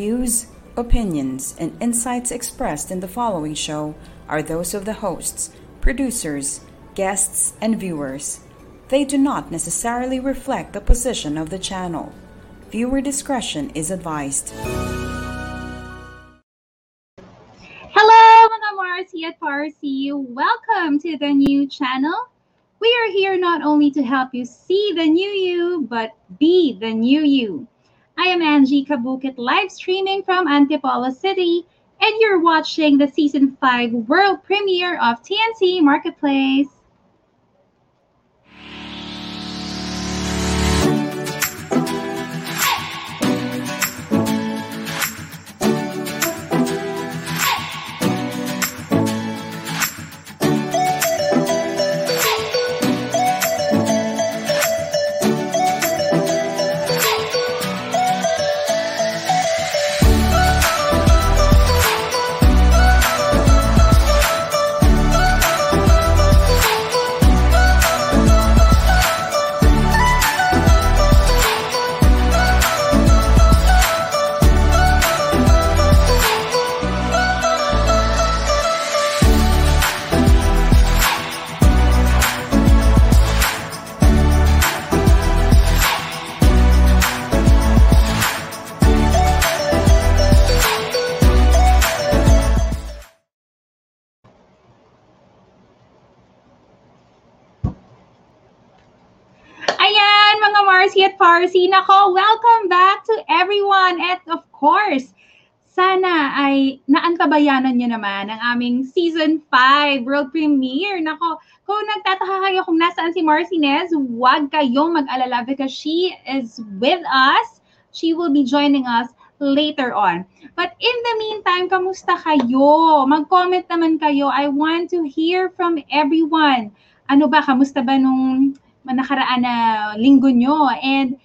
views, opinions, and insights expressed in the following show are those of the hosts, producers, guests, and viewers. They do not necessarily reflect the position of the channel. Viewer discretion is advised. Hello, mga Marcy at Parsi. Welcome to the new channel. We are here not only to help you see the new you, but be the new you. I am Angie Kabukit live streaming from Antipolo City, and you're watching the season 5 world premiere of TNC Marketplace. Marcy. Nako, welcome back to everyone. At of course, sana ay naantabayanan nyo naman ang aming Season 5 World Premiere. Nako, kung nagtataka kayo kung nasaan si Marcy Nez, huwag kayong mag-alala because she is with us. She will be joining us later on. But in the meantime, kamusta kayo? Mag-comment naman kayo. I want to hear from everyone. Ano ba, kamusta ba nung nakaraan na linggo nyo? And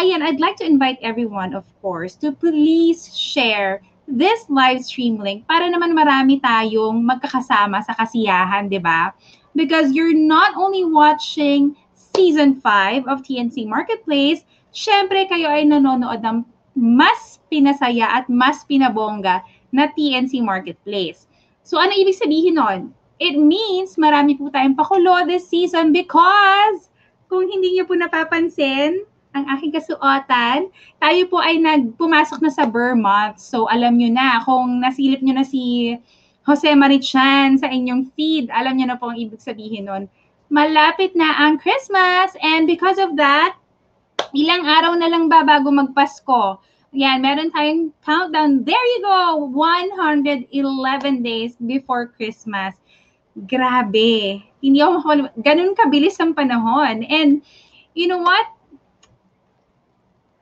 ayan, I'd like to invite everyone, of course, to please share this live stream link para naman marami tayong magkakasama sa kasiyahan, di ba? Because you're not only watching season 5 of TNC Marketplace, syempre kayo ay nanonood ng mas pinasaya at mas pinabongga na TNC Marketplace. So ano ibig sabihin nun? It means marami po tayong pakulo this season because kung hindi niyo po napapansin, ang aking kasuotan, tayo po ay nagpumasok na sa Burr Month. So alam niyo na, kung nasilip niyo na si Jose Marichan sa inyong feed, alam niyo na po ang ibig sabihin nun. Malapit na ang Christmas and because of that, ilang araw na lang ba bago magpasko? Yan, meron tayong countdown. There you go! 111 days before Christmas. Grabe. Hindi ako makapal- Ganun kabilis ang panahon. And you know what?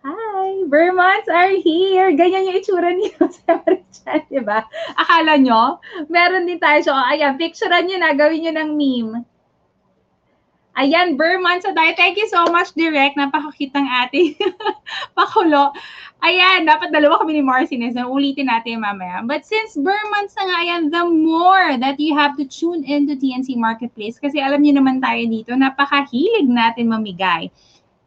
Hi, Vermonts are here. Ganyan yung itsura niyo sa Marichan, di ba? Akala nyo, meron din tayo. So, ayan, picturean nyo na, gawin nyo ng meme. Ayan, Vermont sa tayo. Thank you so much, Direct. Napakakitang ating pakulo. Ayan, dapat dalawa kami ni Marcinez. Ulitin natin mamaya. But since Vermont na nga, ayan, the more that you have to tune into TNC Marketplace kasi alam niyo naman tayo dito, napakahilig natin mamigay.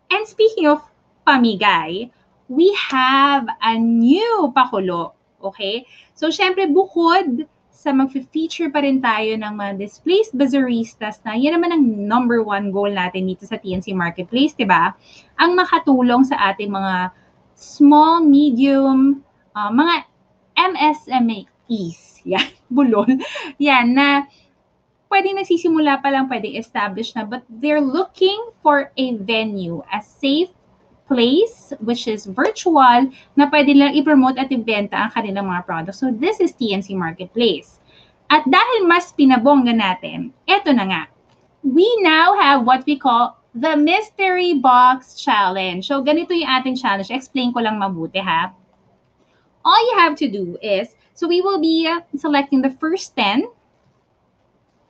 And speaking of pamigay, we have a new pakulo. Okay? So, syempre, bukod sa mag-feature pa rin tayo ng mga displaced bazaristas na yan naman ang number one goal natin dito sa TNC Marketplace, di ba? Ang makatulong sa ating mga small, medium, uh, mga MSMEs, yan, bulol, yan, na pwede nagsisimula pa lang, pwede establish na, but they're looking for a venue, a safe place, which is virtual, na pwede lang i-promote at ibenta ang kanilang mga products. So this is TNC Marketplace. At dahil mas pinabongga natin, eto na nga. We now have what we call the Mystery Box Challenge. So ganito yung ating challenge. Explain ko lang mabuti ha. All you have to do is, so we will be uh, selecting the first 10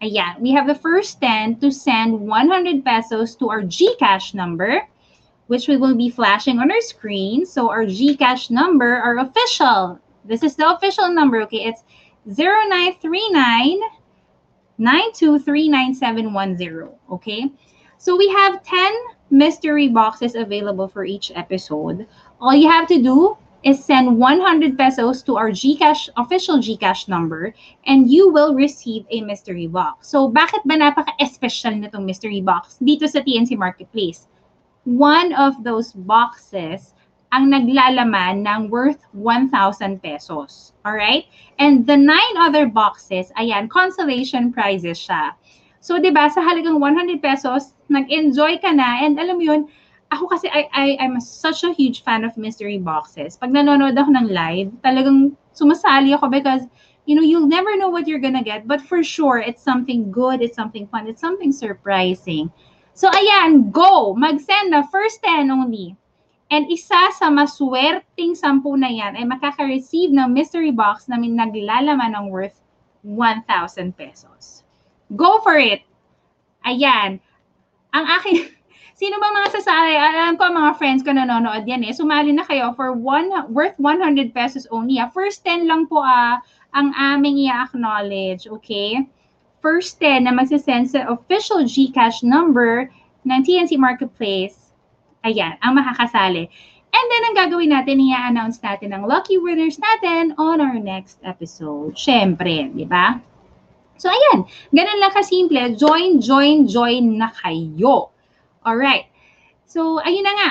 Ayan, we have the first 10 to send 100 pesos to our GCash number. Which we will be flashing on our screen. So our GCash number, our official, this is the official number, okay? It's 0939 9239710, okay? So we have 10 mystery boxes available for each episode. All you have to do is send 100 pesos to our GCash official GCash number and you will receive a mystery box. So bakit ba napaka-special nitong mystery box dito sa TNC Marketplace? One of those boxes ang naglalaman ng worth 1,000 pesos. All right? And the nine other boxes, ayan, consolation prizes siya. So, 'di ba, sa halagang 100 pesos, nag-enjoy ka na and alam mo 'yun, ako kasi I, I I'm such a huge fan of mystery boxes. Pag nanonood ako ng live, talagang sumasali ako because you know, you'll never know what you're gonna get, but for sure, it's something good, it's something fun, it's something surprising. So, ayan, go! Mag-send na first 10 only. And isa sa maswerteng sampu na yan ay makaka-receive ng mystery box na may naglalaman ng worth 1,000 pesos. Go for it! Ayan. Ang akin, Sino ba mga sasali? Alam ko mga friends ko nanonood yan eh. Sumali na kayo for one, worth 100 pesos only. Ah. First 10 lang po ah, ang aming i-acknowledge. Okay? First 10 na magsisend sa official GCash number ng TNC Marketplace. Ayan, ang makakasali. And then, ang gagawin natin, i-announce natin ang lucky winners natin on our next episode. Siyempre, di ba? So, ayan. Ganun lang kasimple. Join, join, join na kayo. All right. So, ayun na nga.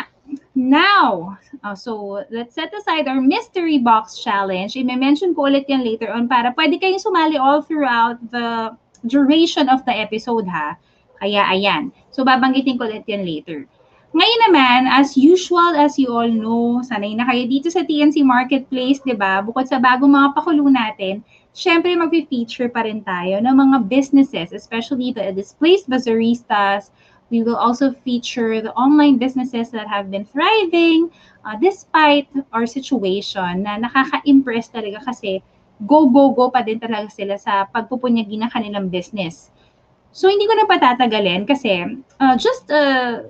Now, uh, so let's set aside our mystery box challenge. I-mention ko ulit yan later on para pwede kayong sumali all throughout the duration of the episode ha. Kaya ayan. So babanggitin ko ulit yan later. Ngayon naman, as usual, as you all know, sanay na kayo dito sa TNC Marketplace, di ba? Bukod sa bagong mga pakulo natin, syempre mag-feature pa rin tayo ng mga businesses, especially the displaced bazaristas, We will also feature the online businesses that have been thriving uh, despite our situation na nakaka-impress talaga kasi go, go, go pa din talaga sila sa pagpupunyagi ng kanilang business. So, hindi ko na patatagalin kasi uh, just a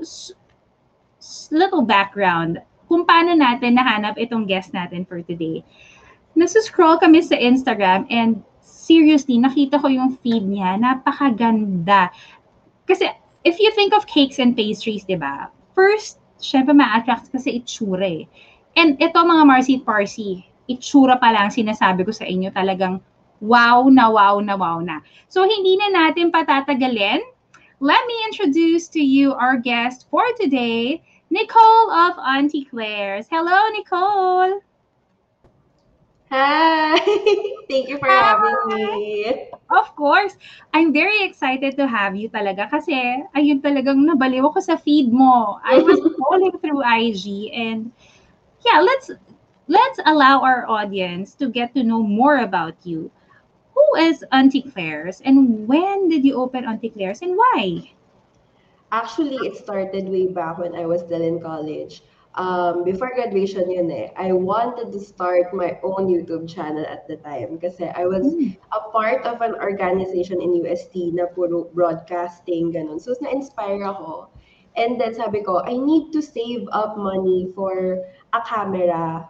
little background kung paano natin nahanap itong guest natin for today. Nasa-scroll kami sa Instagram and seriously, nakita ko yung feed niya. Napakaganda. Kasi if you think of cakes and pastries, di ba? First, syempre ma-attract kasi itsura eh. And ito mga Marcy Parsi, itsura pa lang sinasabi ko sa inyo talagang wow na wow na wow na. So hindi na natin patatagalin. Let me introduce to you our guest for today, Nicole of Auntie Claire's. Hello, Nicole. Hi! Thank you for Hi. having me. Of course. I'm very excited to have you talaga kasi ayun talagang nabaliw ko sa feed mo. I was scrolling through IG and yeah, let's let's allow our audience to get to know more about you. Who is Auntie Claire's and when did you open Auntie Claire's and why? Actually, it started way back when I was still in college um, before graduation yun eh, I wanted to start my own YouTube channel at the time kasi I was mm. a part of an organization in UST na puro broadcasting, ganun. So, na-inspire ako. And then sabi ko, I need to save up money for a camera.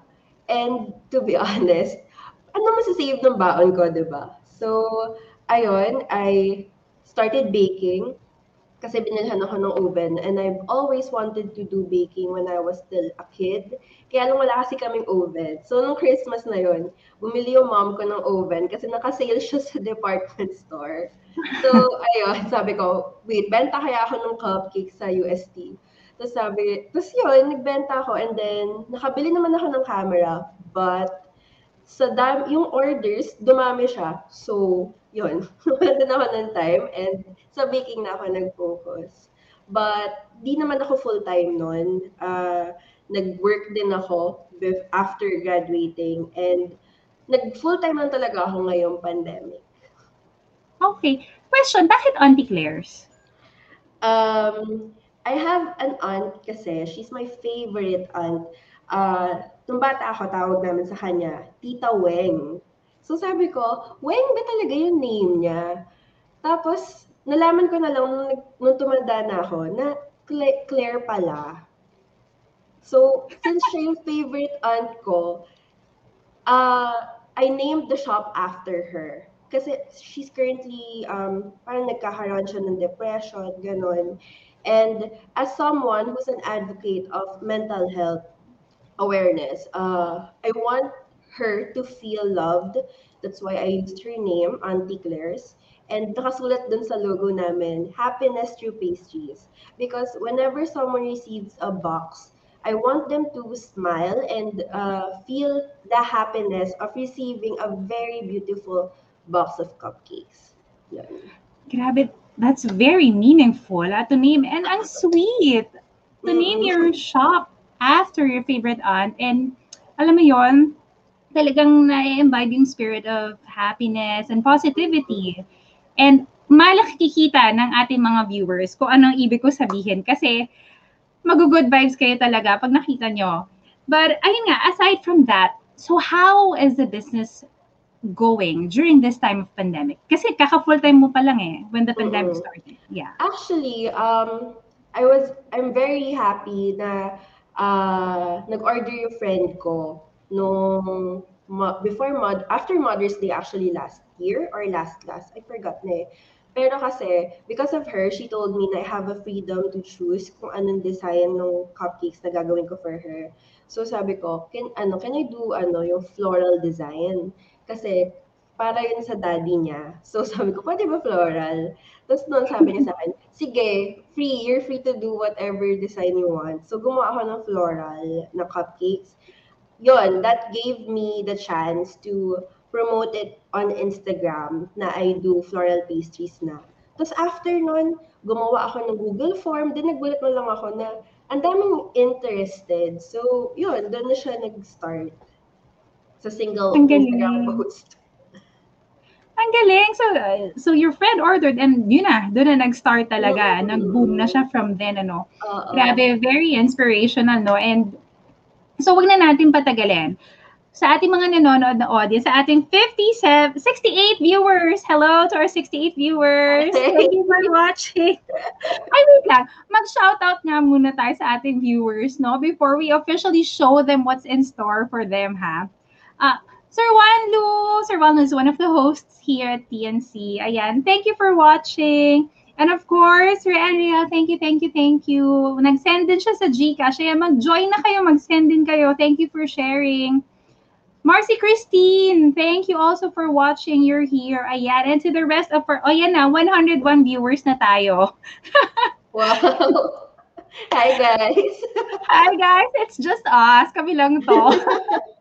And to be honest, ano masasave ng baon ko, di ba? So, ayun, I started baking kasi binilhan ako ng oven and I've always wanted to do baking when I was still a kid. Kaya lang wala kasi kaming oven. So, nung Christmas na yon bumili yung mom ko ng oven kasi nakasale siya sa department store. So, ayun, sabi ko, wait, benta kaya ako ng cupcakes sa UST. Tapos sabi, tapos yun, nagbenta ako and then nakabili naman ako ng camera but sa dam, yung orders, dumami siya. So, yun, wala na ako ng time and sa baking na ako nag-focus. But, di naman ako full-time noon. Uh, nag-work din ako after graduating and nag-full-time lang talaga ako ngayong pandemic. Okay. Question, bakit Auntie Claire's? Um, I have an aunt kasi, she's my favorite aunt. Uh, nung bata ako, tawag namin sa kanya, Tita Weng. So sabi ko, Weng ba talaga yung name niya? Tapos, nalaman ko na lang nung, nung tumanda na ako na Claire pala. So, since siya yung favorite aunt ko, uh, I named the shop after her. Kasi she's currently, um, parang nagkakaroon siya ng depression, ganon. And as someone who's an advocate of mental health awareness, uh, I want her to feel loved. That's why I used her name, Auntie Claire's. And nakasulat dun sa logo namin, happiness through pastries. Because whenever someone receives a box, I want them to smile and uh, feel the happiness of receiving a very beautiful box of cupcakes. Yan. Grabe, that's very meaningful. Uh, to name and ang sweet. To name your shop after your favorite aunt. And alam mo yon talagang na-imbibe yung spirit of happiness and positivity. And malakikita ng ating mga viewers kung anong ibig ko sabihin. Kasi mag-good vibes kayo talaga pag nakita nyo. But ayun nga aside from that so how is the business going during this time of pandemic? Kasi kaka full time mo pa lang eh when the pandemic Oo. started. Yeah. Actually, um, I was, I'm very happy na uh, nag-order yung friend ko nung before mod after Mother's Day actually last year or last last I forgot na eh. Pero kasi because of her, she told me na I have a freedom to choose kung anong design ng cupcakes na gagawin ko for her. So sabi ko, can ano, can I do ano yung floral design? Kasi para yun sa daddy niya. So sabi ko, pwede ba floral? Tapos noon sabi niya sa akin, sige, free, you're free to do whatever design you want. So gumawa ako ng floral na cupcakes. Yon, that gave me the chance to promote it on Instagram na I do floral pastries na. Tapos after nun, gumawa ako ng Google form. Then nagulat na lang ako na ang daming interested. So, yun, doon na siya nag-start sa single Ang. Instagram post. Ang galing. So, uh, so your friend ordered and yun na, doon na nag-start talaga. Mm. Nag-boom na siya from then, ano. Oo. Grabe, very inspirational, no? And so, wag na natin patagalin. Sa ating mga nanonood na audience, sa ating 57, 68 viewers. Hello to our 68 viewers. Thank you for watching. Ay, wait lang. Mag-shoutout nga muna tayo sa ating viewers, no? Before we officially show them what's in store for them, ha? Uh, Sir Juan Lu, Sir Juan Lu is one of the hosts here at TNC. Ayan, thank you for watching. And of course, Sir Ariel, thank you, thank you, thank you. Nag-send din siya sa Gcash. Ayan, mag-join na kayo, mag-send din kayo. Thank you for sharing. Marcy Christine, thank you also for watching. You're here. Ayan, and to the rest of our, oh yan na, 101 viewers na tayo. Wow. Hi, guys. Hi guys, it's just us. Kami lang to.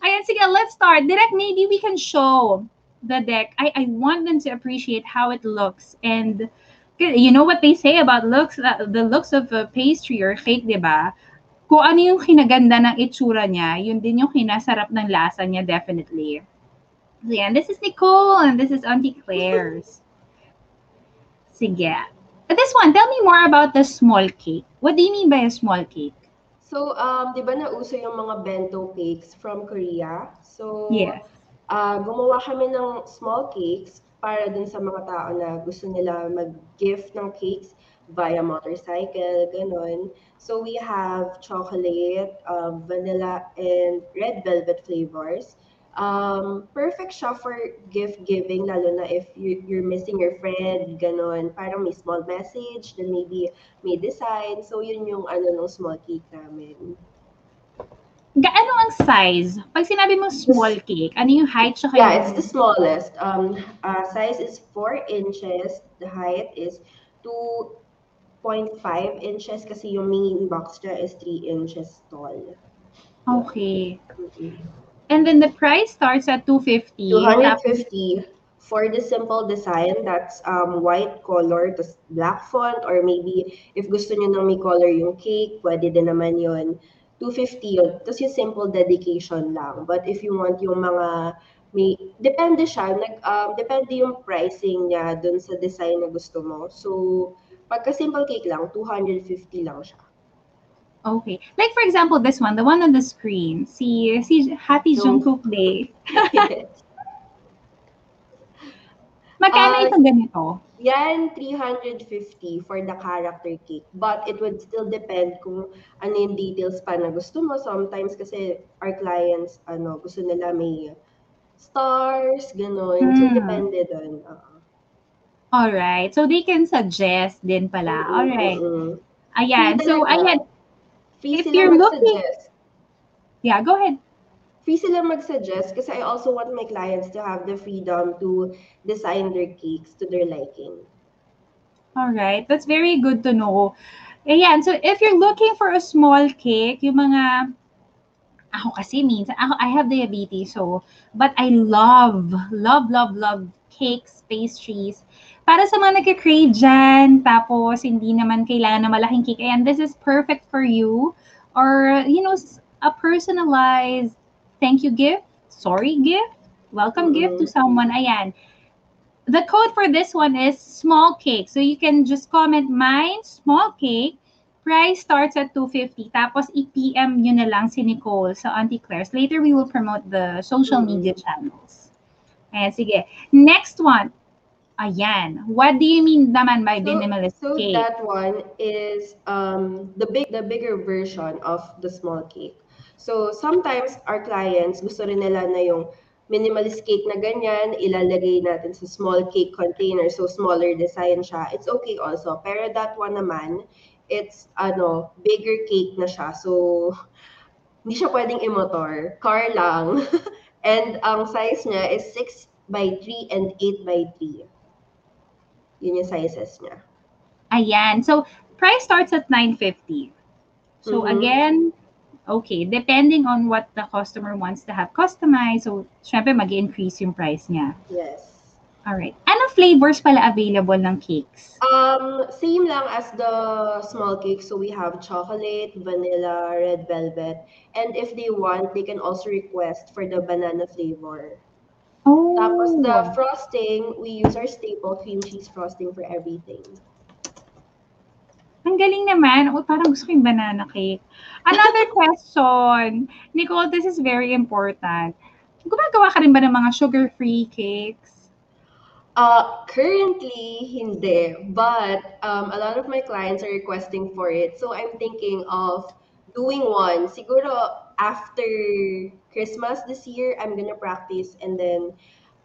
Ayan, sige, let's start. Direct, maybe we can show the deck. I, I want them to appreciate how it looks. And you know what they say about looks, uh, the looks of a pastry or cake, di ba? Kung ano yung kinaganda ng itsura niya, yun din yung kinasarap ng lasa niya, definitely. So yan, this is Nicole and this is Auntie Claire's. Sige. This one, tell me more about the small cake. What do you mean by a small cake? So, um, di ba nauso yung mga bento cakes from Korea? So, Yes. ah, gumawa kami ng small cakes para dun sa mga tao na gusto nila mag-gift ng cakes via motorcycle, ganun. So, we have chocolate, uh, vanilla, and red velvet flavors. Um, perfect siya for gift giving, lalo na if you, you're missing your friend, ganun. Parang may small message, then maybe may design. So, yun yung ano ng small cake namin. Gaano ang size? Pag sinabi mo small cake, ano yung height siya Yeah, it's the smallest. Um, uh, size is 4 inches. The height is 2.5 inches kasi yung main box niya is 3 inches tall. Okay. And then the price starts at 250. Tapos, 250 for the simple design that's um, white color, tas black font, or maybe if gusto niyo nang may color yung cake, pwede din naman yun. 250 yun. Tapos yung simple dedication lang. But if you want yung mga may depende siya, nag um, depende yung pricing niya dun sa design na gusto mo. So pagka simple cake lang, 250 lang siya. Okay. Like for example, this one, the one on the screen. Si, si Happy Jungkook Day. Magkano Ah, itong ganito? Yan, 350 for the character cake. But it would still depend kung ano yung details pa na gusto mo. Sometimes kasi our clients, ano, gusto nila may stars, gano'n. So, Hmm. depende doon. Oo. All right. So they can suggest din pala. All right. mm-mm. Ayan. So ayan. Free If sila you're looking- Yeah, go ahead. Free sila mag-suggest kasi I also want my clients to have the freedom to design their cakes to their liking. All right. That's very good to know. Ayan. So if you're looking for a small cake, yung mga ako kasi minsan, ako, I have diabetes, so, but I love, love, love, love cakes, pastries. Para sa mga nagka-crave dyan, tapos hindi naman kailangan na malaking cake, ayan, this is perfect for you. Or, you know, a personalized thank you gift, sorry gift, welcome gift to someone, ayan. The code for this one is small cake. So you can just comment mine, small cake, Price starts at 250. Tapos i-PM nyo na lang si Nicole sa Auntie Claire's. Later, we will promote the social media channels. Ayan, sige. Next one. Ayan. What do you mean naman by minimalist so cake? that one is um, the big the bigger version of the small cake. So sometimes our clients gusto rin nila na yung minimalist cake na ganyan, ilalagay natin sa small cake container, so smaller design siya. It's okay also. Pero that one naman, it's ano, bigger cake na siya. So hindi siya pwedeng i-motor. Car lang. and ang size niya is 6 by 3 and 8 by 3. Yun yung sizes niya. Ayan. So, price starts at 950. So, Mhm. again, okay, depending on what the customer wants to have customized, so, syempre, mag increase yung price niya. Yes. Alright. Ano flavors pala available ng cakes? Um, same lang as the small cake. So we have chocolate, vanilla, red velvet. And if they want, they can also request for the banana flavor. Oh. Tapos the frosting, we use our staple cream cheese frosting for everything. Ang galing naman. Oh, parang gusto ko yung banana cake. Another question. Nicole, this is very important. Gumagawa ka rin ba ng mga sugar-free cakes? Uh, currently, hindi. But um, a lot of my clients are requesting for it. So I'm thinking of doing one. Siguro after Christmas this year, I'm gonna practice and then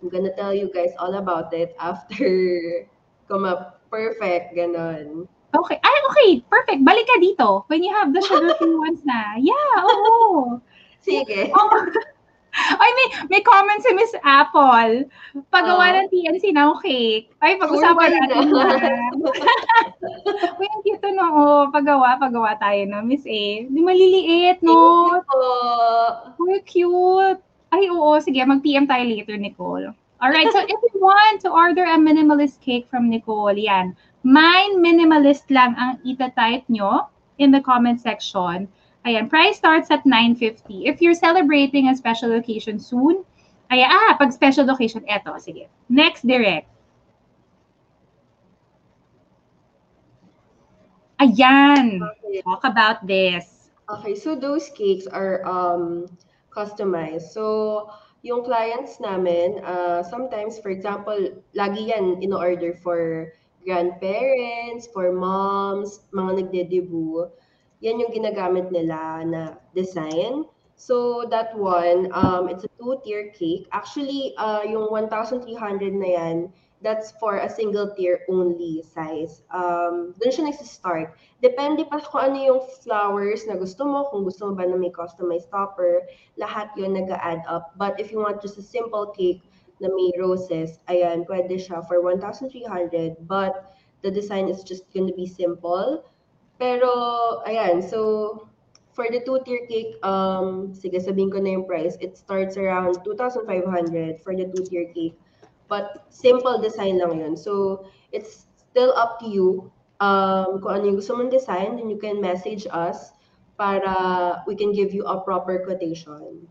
I'm gonna tell you guys all about it after come up perfect, ganon. Okay. Ay, okay. Perfect. Balik ka dito when you have the sugar-free ones na. Yeah, oo. Sige. Oh. Ay, may, may comment si Miss Apple. Paggawa Oh. ng TNC ng cake. Ay, Sure, pag-usapan why natin yan. Uy, ang cute no. Oh, paggawa, paggawa tayo no, Miss A. Di maliliit, no? Thank. Uy, cute. Ay, oo. Sige, mag-PM tayo later, Nicole. Alright, so if you want to order a minimalist cake from Nicole, yan. Mine minimalist lang ang ita-type nyo in the comment section. Ayan, price starts at 950. If you're celebrating a special occasion soon, ayan, ah, pag special occasion, eto, sige. Next, direct. Ayan, Okay. talk about this. Okay, so those cakes are um, customized. So, yung clients namin, uh, sometimes, for example, lagi yan in-order for grandparents, for moms, mga nagde-debut. Yan yung ginagamit nila na design. So, that one, um, it's a two-tier cake. Actually, uh, yung 1,300 na yan, that's for a single tier only size. Um, doon siya nagsistart. Depende pa kung ano yung flowers na gusto mo, kung gusto mo ba na may customized topper, lahat yun nag-add up. But if you want just a simple cake na may roses, ayan, pwede siya for 1,300. But the design is just gonna be simple. Pero, ayan, so for the two-tier cake, um, sige, sabihin ko na yung price. It starts around 2,500 for the two-tier cake. But simple design lang yun. So, it's still up to you um, kung ano yung gusto mong design, then you can message us para we can give you a proper quotation.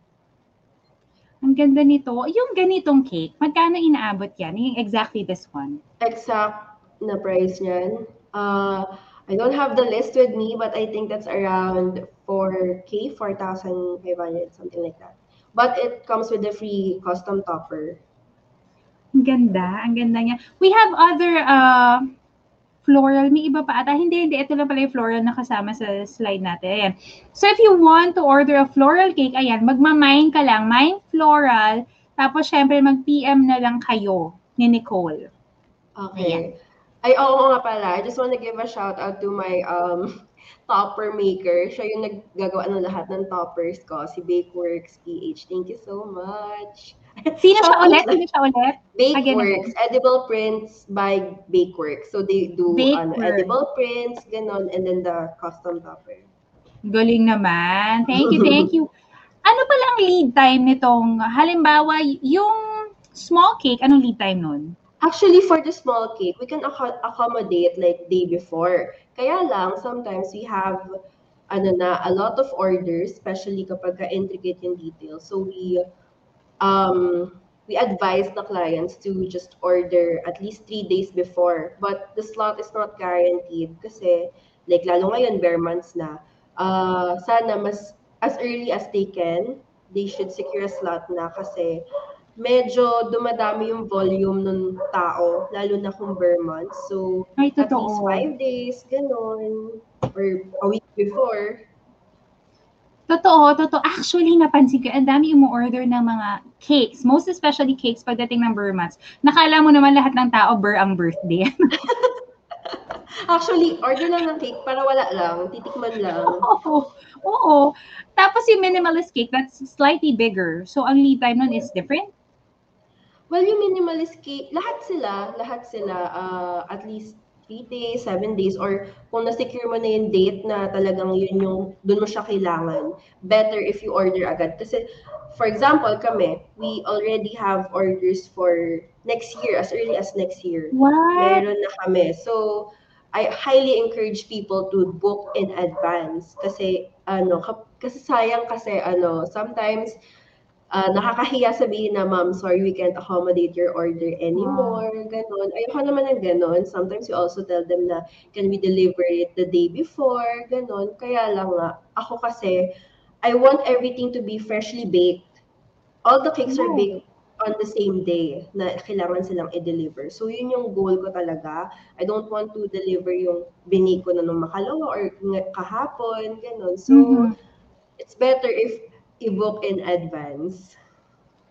Ang ganda nito. Yung ganitong cake, magkano inaabot yan? Yung exactly this one. Exact na price niyan. Uh, I don't have the list with me, but I think that's around 4K, 4,500, something like that. But it comes with a free custom topper. Ang ganda. Ang ganda niya. We have other uh, floral. May iba pa ata. Hindi, hindi. Ito lang pala yung floral na kasama sa slide natin. Ayan. So if you want to order a floral cake, ayan, magmamine ka lang. Mine floral. Tapos syempre mag-PM na lang kayo ni Nicole. Okay. Ay, oo nga pala. I just want to give a shout out to my um topper maker. Siya yung naggagawa ng lahat ng toppers ko, si Bakeworks PH. Thank you so much. Sino siya ulit? Sino siya ulit? Again, Bakeworks, edible prints by Bakeworks. So they do ano, Bakeworks. edible prints, ganon, and then the custom topper. Galing naman. Thank you, thank you. Ano pala ang lead time nitong, halimbawa, yung small cake, anong lead time nun? Actually, for the small cake, we can acco- accommodate like day before. Kaya lang, sometimes we have ano na, a lot of orders, especially kapag ka-intricate yung details. So we um, we advise the clients to just order at least three days before. But the slot is not guaranteed kasi like lalo ngayon, bare months na. Uh, sana mas as early as they can, they should secure a slot na kasi medyo dumadami yung volume ng tao, lalo na kung bare months. So, Ay, at least totoo. five days, ganon. Or a week before. Totoo, totoo. Actually, napansin ko, ang dami umu-order ng mga cakes, most especially cakes pagdating ng Burr months. Nakala mo naman lahat ng tao Burr ang birthday. Actually, order lang ng cake para wala lang, titikman lang. oo, oo. Tapos yung minimalist cake, that's slightly bigger. So, ang lead time nun is different? Well, yung minimalist cake, lahat sila, lahat sila, uh, at least 3 days, 7 days, or kung na-secure mo na yung date na talagang yun yung, dun mo siya kailangan, better if you order agad. Kasi, for example, kami, we already have orders for next year, as early as next year. What? Meron na kami. So, I highly encourage people to book in advance kasi ano kasi sayang kasi ano sometimes uh, nakakahiya sabihin na ma'am sorry we can't accommodate your order anymore ganon ayoko naman ng ganon sometimes we also tell them na can we deliver it the day before ganon kaya lang nga ako kasi I want everything to be freshly baked all the cakes are baked on the same day na kailangan silang i-deliver. So, yun yung goal ko talaga. I don't want to deliver yung binig ko na nung makalawa or kahapon, ganun. So, Mhm. it's better if i-book in advance.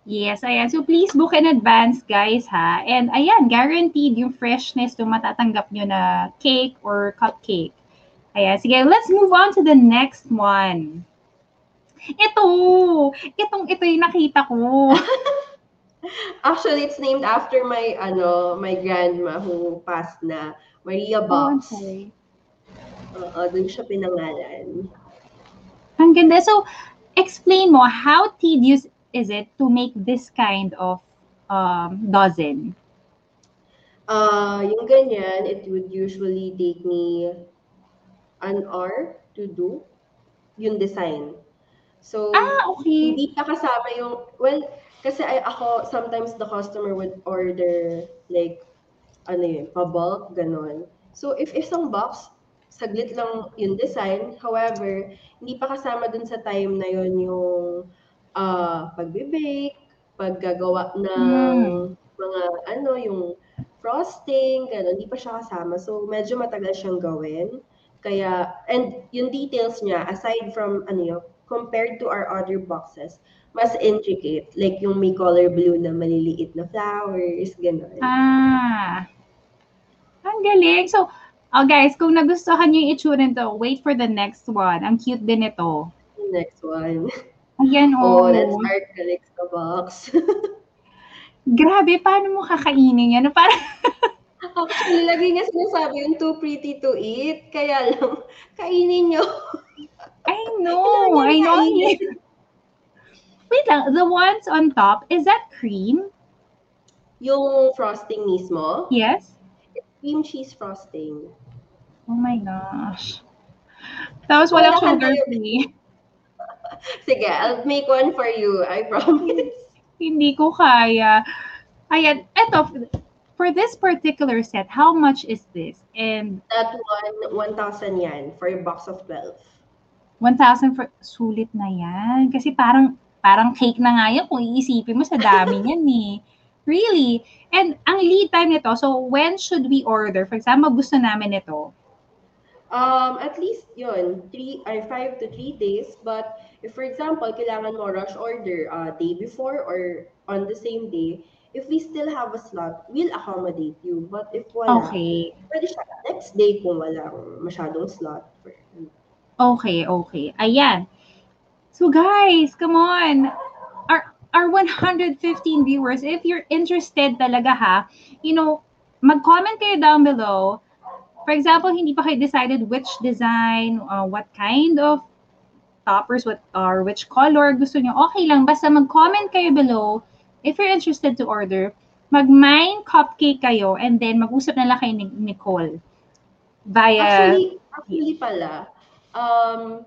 Yes, ayan. So please book in advance, guys, ha? And ayan, guaranteed yung freshness yung matatanggap nyo na cake or cupcake. Ayan, sige, let's move on to the next one. Ito! Itong ito yung nakita ko. Actually, it's named after my, ano, my grandma who passed na, Maria Oh, Box. sorry. Oo, dun siya pinangalan. Ang ganda. So, explain more how tedious is it to make this kind of um, dozen? Uh, yung ganyan, it would usually take me an hour to do yung design. So, Ah, okay. hindi pa kasama yung, well, kasi ay, ako, sometimes the customer would order like, ano yun, pa-bulk, ganon. So, if isang box, saglit lang yung design. However, hindi pa kasama dun sa time na yun yung uh, pagbe-bake, paggagawa ng mga, ano, yung frosting, gano'n, hindi pa siya kasama. So, medyo matagal siyang gawin. Kaya, and yung details niya, aside from, ano yun, compared to our other boxes, mas intricate. Like yung may color blue na maliliit na flowers, gano'n. Ah. Ang galing. So, oh guys, kung nagustuhan niyo yung itsura nito, wait for the next one. Ang cute din ito. The next one. Ayan, oh. Oh, that's our Calixto box. Grabe, paano mo kakainin yan? Para, Actually, lagi niya sinasabi yung too pretty to eat. Kaya lang, kainin niyo. I know, I know. Wait lang, the ones on top, is that cream? Yung frosting mismo, Yes? cream cheese frosting. Oh my gosh. Tapos walang Wala sugar free. Sige, I'll make one for you. I promise. Hindi ko kaya. Ayan, eto, for this particular set, how much is this? And That one, 1,000 yan for a box of 12. 1,000 for, sulit na yan. Kasi parang, parang cake na nga yan kung iisipin mo sa dami niyan eh. Really? And ang lead time nito, so when should we order? For example, gusto namin ito. Um, at least yun, three or five to three days. But if for example, kailangan mo rush order uh, day before or on the same day, if we still have a slot, we'll accommodate you. But if wala, Okay. pwede siya next day kung walang masyadong slot. Okay, okay. Ayan. So guys, come on. Our our 115 viewers, if you're interested talaga ha, you know, mag-comment kayo down below. For example, hindi pa kayo decided which design, uh, what kind of toppers, what or which color gusto nyo. Okay lang, basta mag-comment kayo below if you're interested to order. Mag-mine cupcake kayo and then mag-usap na lang kayo ni Nicole via Actually, actually pala, um,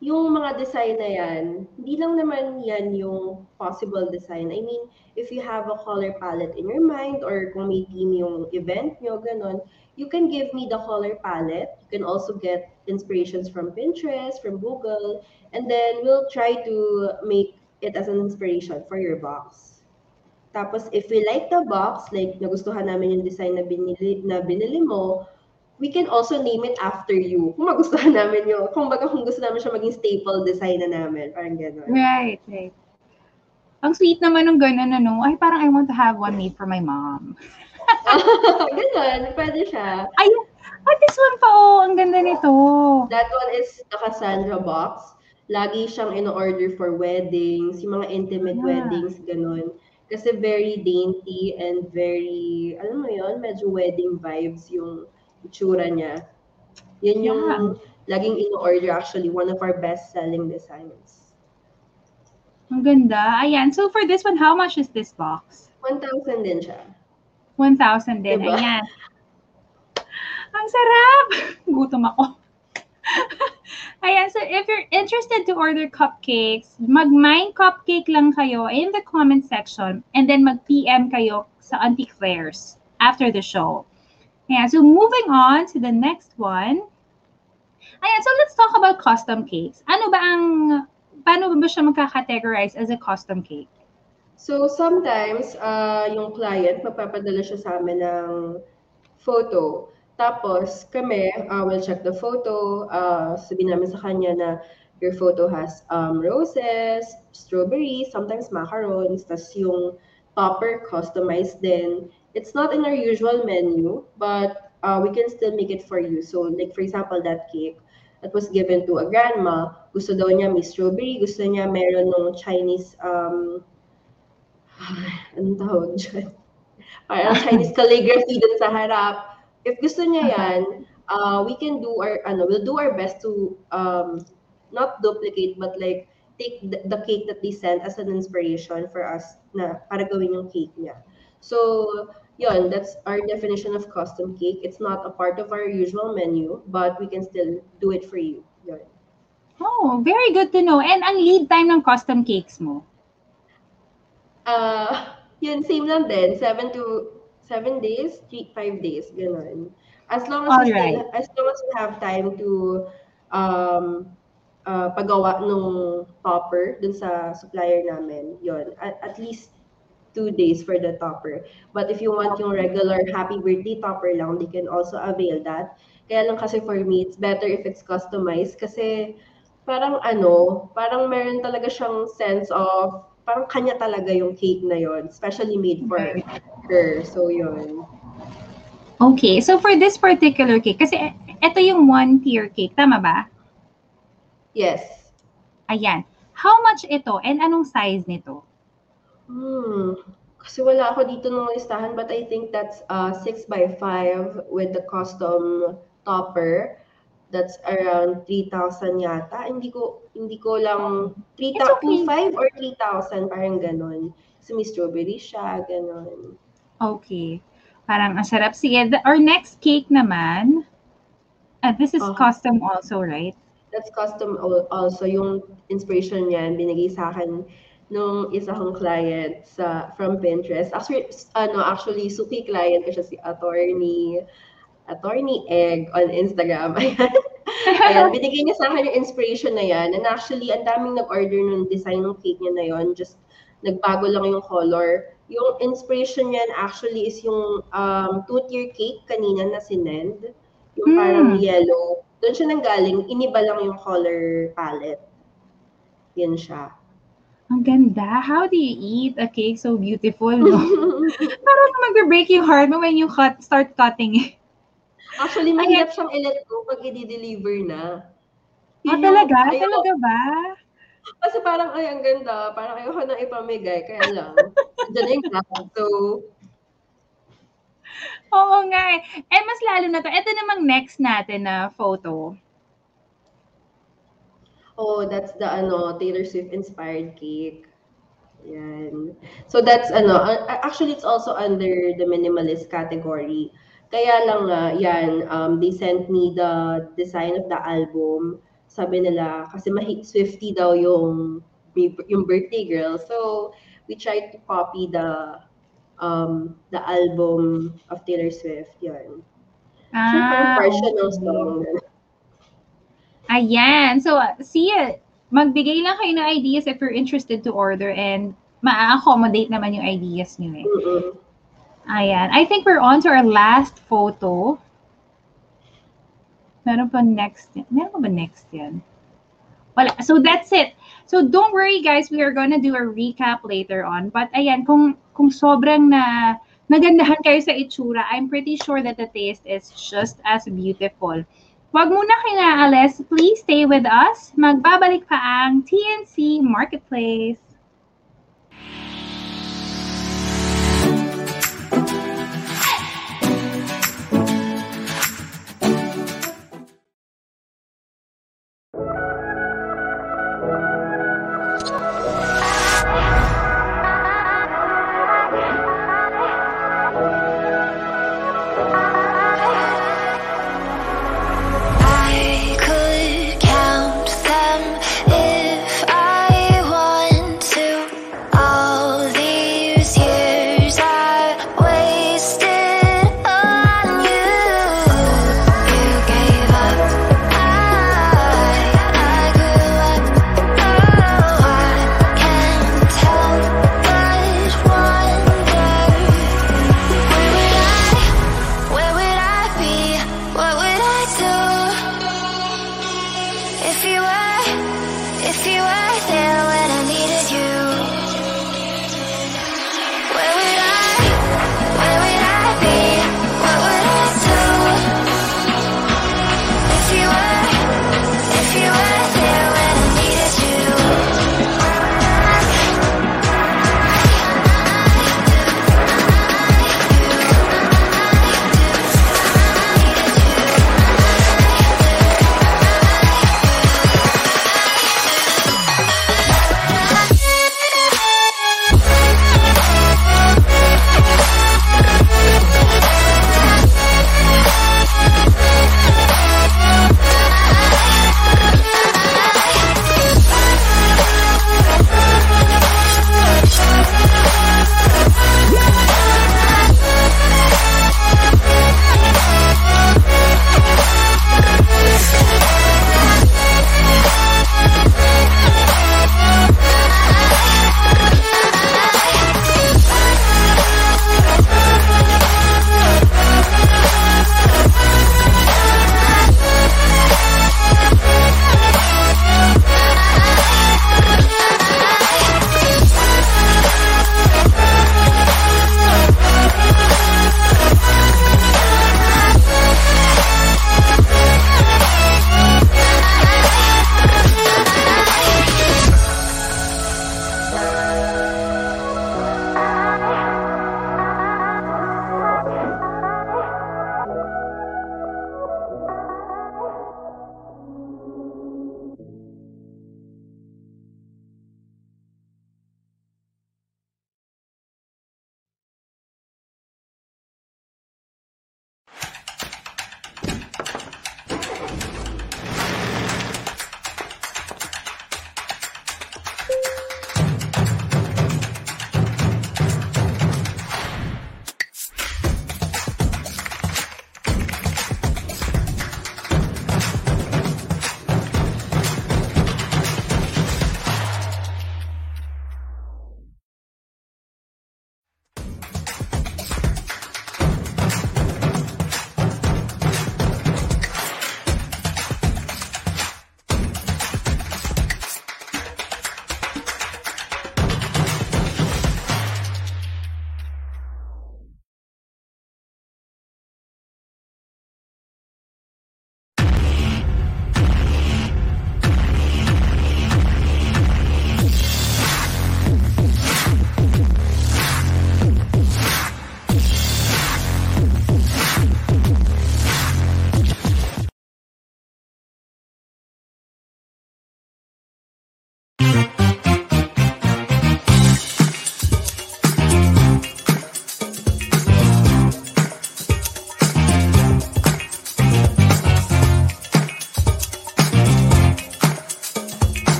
yung mga design na yan, hindi lang naman yan yung possible design. I mean, if you have a color palette in your mind or kung may theme yung event nyo, ganun, you can give me the color palette. You can also get inspirations from Pinterest, from Google, and then we'll try to make it as an inspiration for your box. Tapos, if we like the box, like nagustuhan namin yung design na binili, na binili mo, we can also name it after you. Kung magustuhan namin yun. Kung baga kung gusto namin siya maging staple design na namin. Parang gano'n. Right, right. Ang sweet naman ng ganun, ano, ay parang I want to have one made for my mom. Ganon, pwede siya. Ay, ah, this one pa, oh, ang ganda nito. That one is the Cassandra box. Lagi siyang in-order for weddings, yung mga intimate Yeah. weddings, ganon. Kasi very dainty and very, alam mo yon medyo wedding vibes yung itsura niya. Yun yung laging in-order actually, one of our best-selling designs. Ang ganda. Ayan. So for this one, how much is this box? 1,000 din siya. 1,000 din. Diba? Ayan. Ang sarap! Gutom ako. Ayan, so if you're interested to order cupcakes, mag-mine cupcake lang kayo in the comment section and then mag-PM kayo sa Auntie Claire's after the show. Ayan, so moving on to the next one. Ayan, so let's talk about custom cakes. Ano ba ang, paano ba siya magka-categorize as a custom cake? So sometimes, uh, yung client, magpapadala siya sa amin ng photo. Tapos kami, uh, we'll check the photo. Uh, sabihin namin sa kanya na your photo has um, roses, strawberries, sometimes macarons, tas yung topper customized din. It's not in our usual menu, but uh, we can still make it for you. So like for example, that cake that was given to a grandma, gusto daw niya may strawberry, gusto niya meron ng Chinese, um, anong tawag dyan? Parang Chinese calligraphy dun sa harap. If gusto niya yan, uh, we can do our, ano, we'll do our best to um, not duplicate, but like take the, the cake that they sent as an inspiration for us na para gawin yung cake niya. So, yun, that's our definition of custom cake. It's not a part of our usual menu, but we can still do it for you. Yun. Oh, very good to know. And ang lead time ng custom cakes mo? Uh, yun, same lang din. Seven to, seven days, three, five days, ganun. As long as, we still, as long as we have time to um, uh, pagawa nung topper dun sa supplier namin, yun. At, at least two days for the topper. But if you want yung regular happy birthday topper lang, they can also avail that. Kaya lang kasi for me, it's better if it's customized kasi parang ano, parang meron talaga siyang sense of parang kanya talaga yung cake na yon, especially made for her. So yun. Okay, so for this particular cake, kasi e- ito yung one-tier cake, tama ba? Yes. Ayan. How much ito and anong size nito? Hmm. Kasi wala ako dito nung listahan, but I think that's uh, 6 by 5 with the custom topper. That's around 3,000 yata. Hindi ko hindi ko lang 3,000 It's okay. 2,500 or 3,000 parang ganon. Kasi may strawberry siya, ganon. Okay. Parang ang sarap. Sige, the, our next cake naman, uh, this is Uh-huh. custom also, right? That's custom al- also. Yung inspiration niyan, binigay sa akin nung isa kong client sa from Pinterest. Actually, ano, actually, suki client ko siya si attorney attorney egg on Instagram. Ayan. Ayan, binigay niya sa akin yung inspiration na yan. And actually, ang daming nag-order nung design ng cake niya na yon. Just nagbago lang yung color. Yung inspiration niyan actually is yung um, two-tier cake kanina na sinend. Yung parang Mm. yellow. Doon siya nanggaling, iniba lang yung color palette. Yan siya. Ang ganda. How do you eat a cake so beautiful, no? Parang magbe-break yung heart mo when you cut, start cutting it. Actually, mahirap siyang i-let go pag i-deliver na. Ah, talaga? Ayaw. Talaga ba? Kasi parang, ay, ang ganda. Parang ayoko nang ipamigay. Kaya lang, dyan na yung grab. So, Oo nga eh. Eh, mas lalo na to. Ito namang next natin na photo. Oh, that's the ano, Taylor Swift inspired cake. Yan. So that's ano, actually it's also under the minimalist category. Kaya lang nga, yan, um, they sent me the design of the album. Sabi nila, kasi mahi Swifty daw yung, yung birthday girl. So, we tried to copy the um, the album of Taylor Swift. Yan. Ah, personal okay. song. Ayan. So, see it. Magbigay lang kayo ng ideas if you're interested to order and ma-accommodate naman yung ideas nyo eh. Mm-hmm. Ayan. I think we're on to our last photo. Meron pa next? Meron pa ba next yan? Wala. So, that's it. So, don't worry guys. We are gonna do a recap later on. But, ayan, kung, kung sobrang na nagandahan kayo sa itsura, I'm pretty sure that the taste is just as beautiful. Huwag muna kayo naalis. Please stay with us. Magbabalik pa ang TNC Marketplace.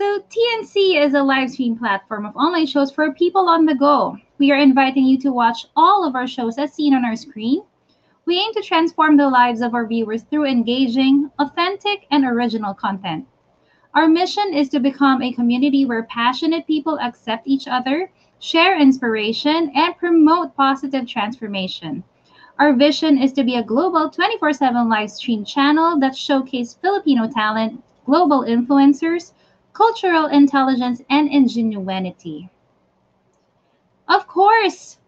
So, TNC is a live stream platform of online shows for people on the go. We are inviting you to watch all of our shows as seen on our screen. We aim to transform the lives of our viewers through engaging, authentic, and original content. Our mission is to become a community where passionate people accept each other, share inspiration, and promote positive transformation. Our vision is to be a global 24 7 live stream channel that showcases Filipino talent, global influencers, cultural intelligence, and ingenuity. Of course,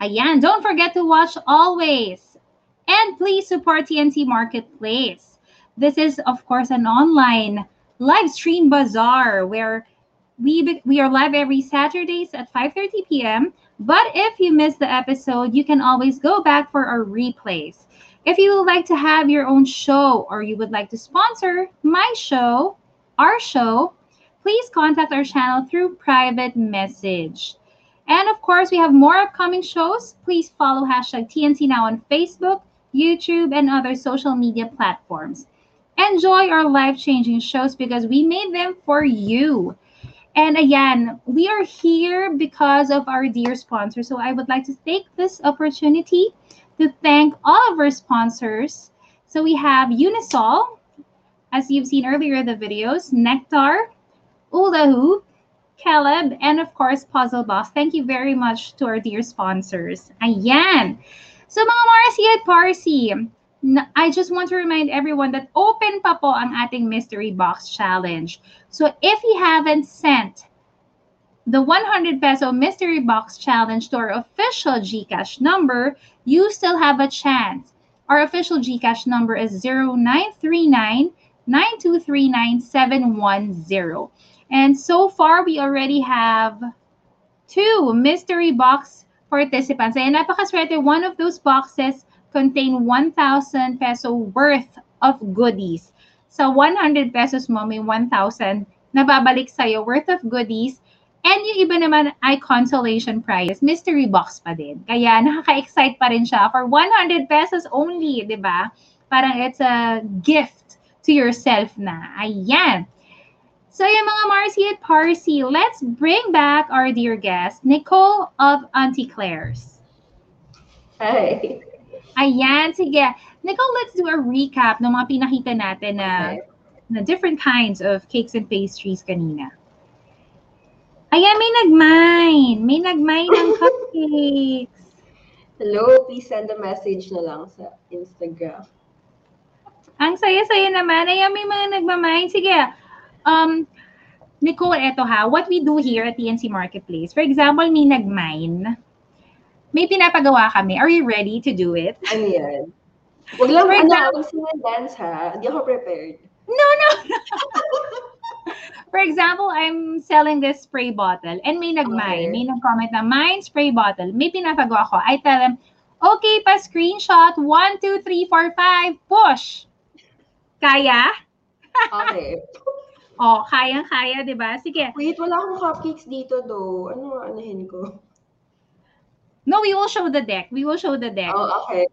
ayan, don't forget to watch always. And please support TNT Marketplace. This is, of course, an online live stream bazaar where we we are live every Saturdays at 5:30 p.m. But if you missed the episode, you can always go back for our replays. If you would like to have your own show or you would like to sponsor my show, our show, please contact our channel through private message. And of course, we have more upcoming shows. Please follow hashtag TNC Now on Facebook, YouTube, and other social media platforms. Enjoy our life changing shows because we made them for you. And again, we are here because of our dear sponsor. So I would like to take this opportunity to thank all of our sponsors. So we have Unisol, as you've seen earlier in the videos, Nectar, Ula Hoop, Caleb, and of course, Puzzle Boss. Thank you very much to our dear sponsors. Ayan! So mga Marcy at Parsi, I just want to remind everyone that open pa po ang ating mystery box challenge. So if you haven't sent the 100 peso mystery box challenge to our official GCash number, you still have a chance. Our official GCash number is 0939 9239710. And so far, we already have two mystery box participants. And napakaswerte, one of those boxes contain 1,000 peso worth of goodies. Sa 100 pesos mo, may 1,000 na babalik sa'yo worth of goodies. And yung iba naman ay consolation prize, mystery box pa din. Kaya nakaka-excite pa rin siya for 100 pesos only, di ba? Parang it's a gift to yourself na. Ayan. So yung mga Marcy at Parsi, let's bring back our dear guest, Nicole of Auntie Claire's. Hi. Ayan, sige. Nicole, let's do a recap ng mga pinakita natin na, Okay. na different kinds of cakes and pastries kanina. Ayan, may nag-mine. May nag-mine ng cupcakes. Hello, please send a message na lang sa Instagram. Ang saya-saya naman. Ayan, may mga nagmamine. Sige. Um, Nicole, eto ha. What we do here at TNC Marketplace, for example, may nag-mine. May pinapagawa kami. Are you ready to do it? Ano yan? Huwag lang, ano, huwag sila dance ha. Hindi ako prepared. No, no, no. For example, I'm selling this spray bottle and may nag-mine. Okay. May nag-comment na, mine spray bottle. May pinapagawa ko. I tell them, okay, pa screenshot. One, two, three, four, five, push. Kaya? Okay. Oh, kayang-kaya, di ba? Sige. Wait, wala akong cupcakes dito though. Ano ang anahin ko? No, we will show the deck. We will show the deck. Oh, okay.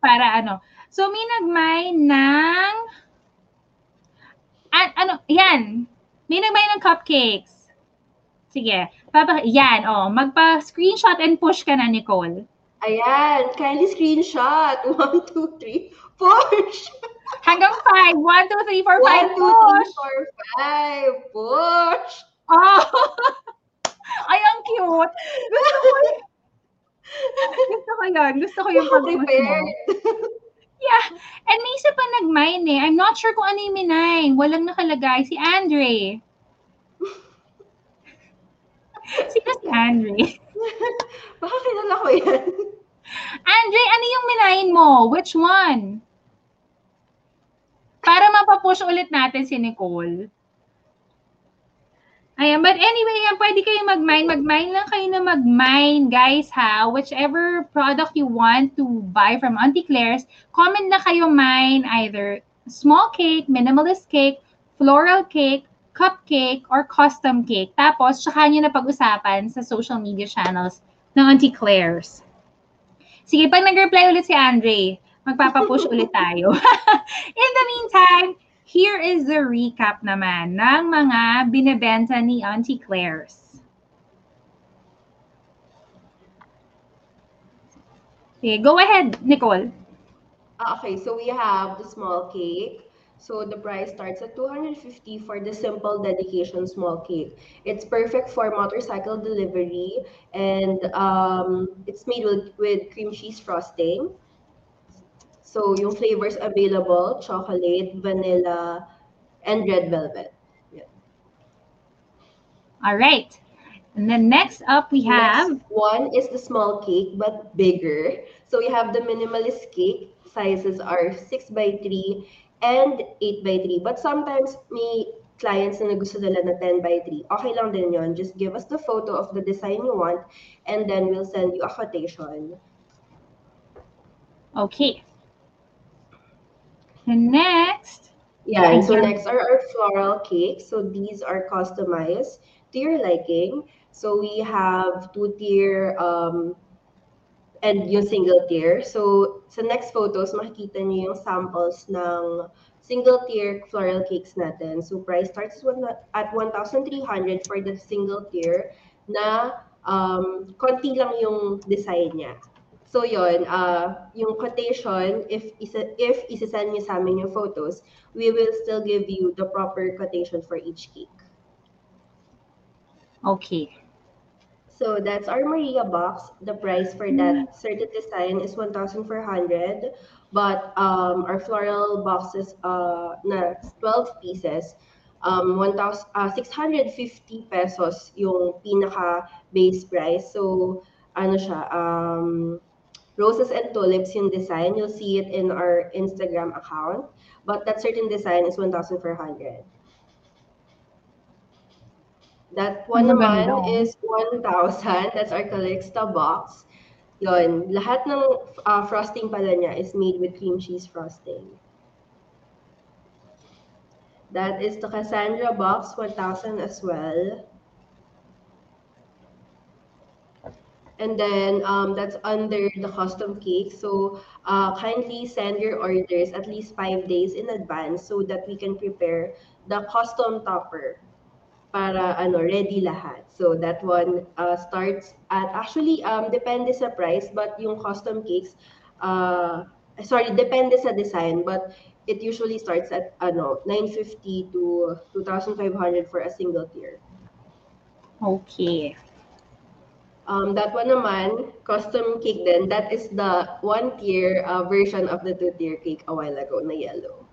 Para ano. So, may nag-mine ng... An- ano, yan. May nag-mine ng cupcakes. Sige. Papa, yan, oh. Magpa-screenshot and push ka na, Nicole. Ayan, kindly screenshot. One, two, three, push! Hanggang five. One, two, three, four, One, five, two, three, push. four, five, push! Oh! Ay, ang cute. Gusto ko yun. Gusto ko yun. Gusto ko yung prepared. Yeah. And may isa pa nag-mine eh. I'm not sure kung ano yung minine. Walang nakalagay. Si Andre. Sino si Andre? Baka kilala ko yan. Andre, ano yung minine mo? Which one? Para mapapush ulit natin si Nicole. Ayan, but anyway, yan, pwede kayo mag-mine. Mag-mine lang kayo na mag-mine, guys, ha? Whichever product you want to buy from Auntie Claire's, comment na kayo mine either small cake, minimalist cake, floral cake, cupcake, or custom cake. Tapos, tsaka nyo na pag-usapan sa social media channels ng Auntie Claire's. Sige, pag nag-reply ulit si Andre, magpapapush ulit tayo. In the meantime, here is the recap naman ng mga binebenta ni Auntie Claire's. Okay, go ahead, Nicole. Ah, okay, so we have the small cake. So the price starts at 250 for the simple dedication small cake. It's perfect for motorcycle delivery and um, it's made with, with cream cheese frosting. So yung flavors available, chocolate, vanilla, and red velvet. Yeah. All right. And then next up we have Next one is the small cake but bigger. So we have the minimalist cake. Sizes are 6 by 3 and 8 by 3. But sometimes may clients na gusto nila na 10 by 3. Okay lang din yon. Just give us the photo of the design you want and then we'll send you a quotation. okay. And next, Yeah, and so next are our floral cakes. So these are customized to your liking. So we have two-tier um, and yung single tier. So sa next photos, makikita niyo yung samples ng single tier floral cakes natin. So price starts at 1,300 for the single tier na um, konti lang yung design niya. So yon, uh, yung quotation, if isa, if isasend niyo sa amin yung photos, we will still give you the proper quotation for each cake. okay. So that's our Maria box. The price for that certain design is 1,400. But um, our floral boxes, uh, na 12 pieces, um, 1,000, uh, 650 pesos yung pinaka base price. So ano siya, um, roses and tulips yung design. You'll see it in our Instagram account. But that certain design is 1,400. That one naman is 1,000. That's our Calixta box. Yon, lahat ng uh, frosting pala niya is made with cream cheese frosting. That is the Cassandra box, 1,000 as well. And then um, that's under the custom cake. So uh, kindly send your orders at least five days in advance so that we can prepare the custom topper para ano ready lahat. So that one uh, starts at actually um depende sa price but yung custom cakes uh sorry depende sa design but it usually starts at ano 950 to 2500 for a single tier. Okay. Um, that one naman, custom cake din, that is the one tier uh, version of the two tier cake a while ago na yellow.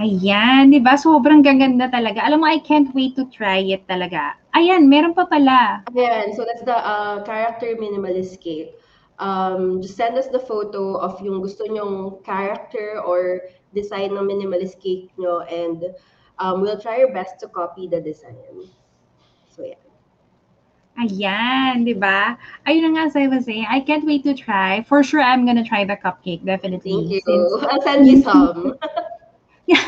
Ayan, di ba? Sobrang gaganda talaga. Alam mo, I can't wait to try it talaga. Ayan, meron pa pala. Ayan, so that's the uh, character minimalist cake. Um, just send us the photo of yung gusto nyong character or design ng minimalist cake nyo and um, we'll try our best to copy the design. So yeah. Ayan, di ba? Ayun na nga, as I was saying, I can't wait to try. For sure, I'm gonna try the cupcake, definitely. Thank you. Since- I'll send you some. Yeah.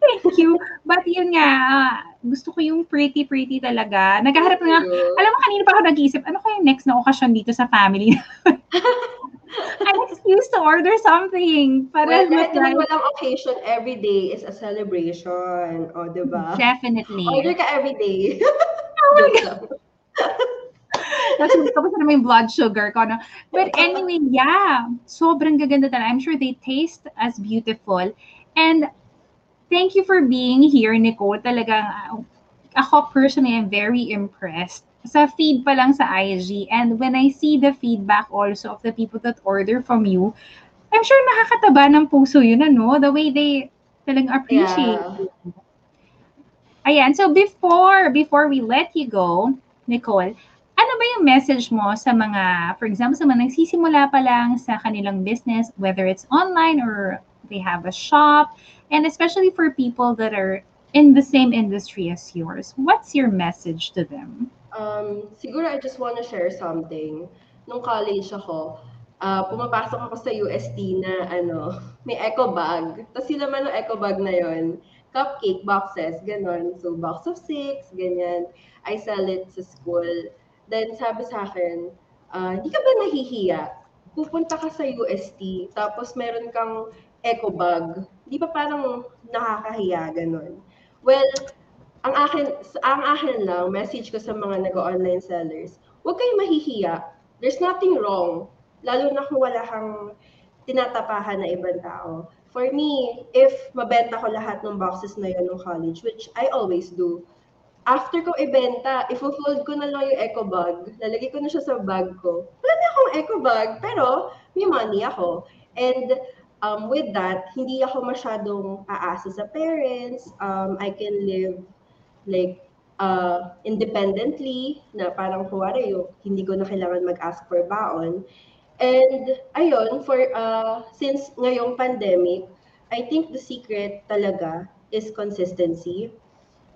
Thank you. But yun nga, ah, gusto ko yung pretty-pretty talaga. Naghaharap na nga, alam mo, kanina pa ako nag-iisip, ano kaya yung next na okasyon dito sa family? I'm excused to order something. Para Well, kahit naman walang occasion, every day is a celebration. O, di ba? Definitely. Order ka every day. Oh my God. Tapos sa naman yung blood sugar ko. No? But anyway, yeah. Sobrang gaganda talaga. I'm sure they taste as beautiful. And thank you for being here, Nicole. Talagang, uh, ako personally, I'm very impressed. Sa feed pa lang sa IG. And when I see the feedback also of the people that order from you, I'm sure nakakataba ng puso yun, ano? The way they talagang appreciate Yeah. you. Ayan, so before before we let you go, Nicole, ano ba yung message mo sa mga, for example, sa mga nagsisimula pa lang sa kanilang business, whether it's online or they have a shop, and especially for people that are in the same industry as yours, what's your message to them? Um, siguro I just want to share something. Nung college ako, ah, pumapasok ako sa UST na ano, may eco bag. Tapos sila man ng eco bag na yon cupcake boxes, ganon. So, box of six, ganyan. I sell it sa school. Then, sabi sa akin, hindi ka ba nahihiya pupunta ka sa UST, tapos meron kang eco bag, di ba parang nakakahiya ganun? Well, ang akin, ang akin lang, message ko sa mga nag-online sellers, huwag kayong mahihiya. There's nothing wrong. Lalo na kung wala kang tinatapahan na ibang tao. For me, if mabenta ko lahat ng boxes na yun ng college, which I always do, after ko ibenta, ifo-fold ko na lang yung eco bag, lalagay ko na siya sa bag ko. Wala na akong eco bag, pero may money ako. And um, with that, hindi ako masyadong aasa sa parents. Um, I can live like uh, independently na parang kuwari yung hindi ko na kailangan mag-ask for baon. And ayun, for uh, since ngayong pandemic, I think the secret talaga is consistency.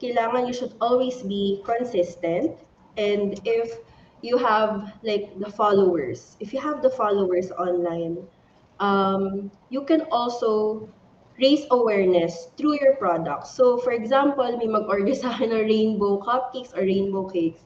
Kailangan you should always be consistent. And if you have like the followers, if you have the followers online, um, you can also raise awareness through your products. So, for example, may mag-order sa akin ng rainbow cupcakes or rainbow cakes.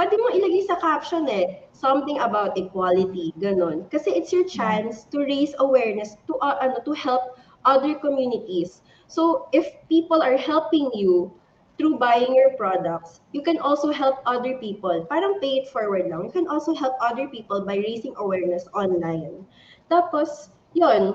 Pwede mo ilagay sa caption eh, something about equality, ganun. Kasi it's your chance to raise awareness to uh, ano to help other communities. So, if people are helping you through buying your products, you can also help other people. Parang pay it forward lang. You can also help other people by raising awareness online. Tapos, yun,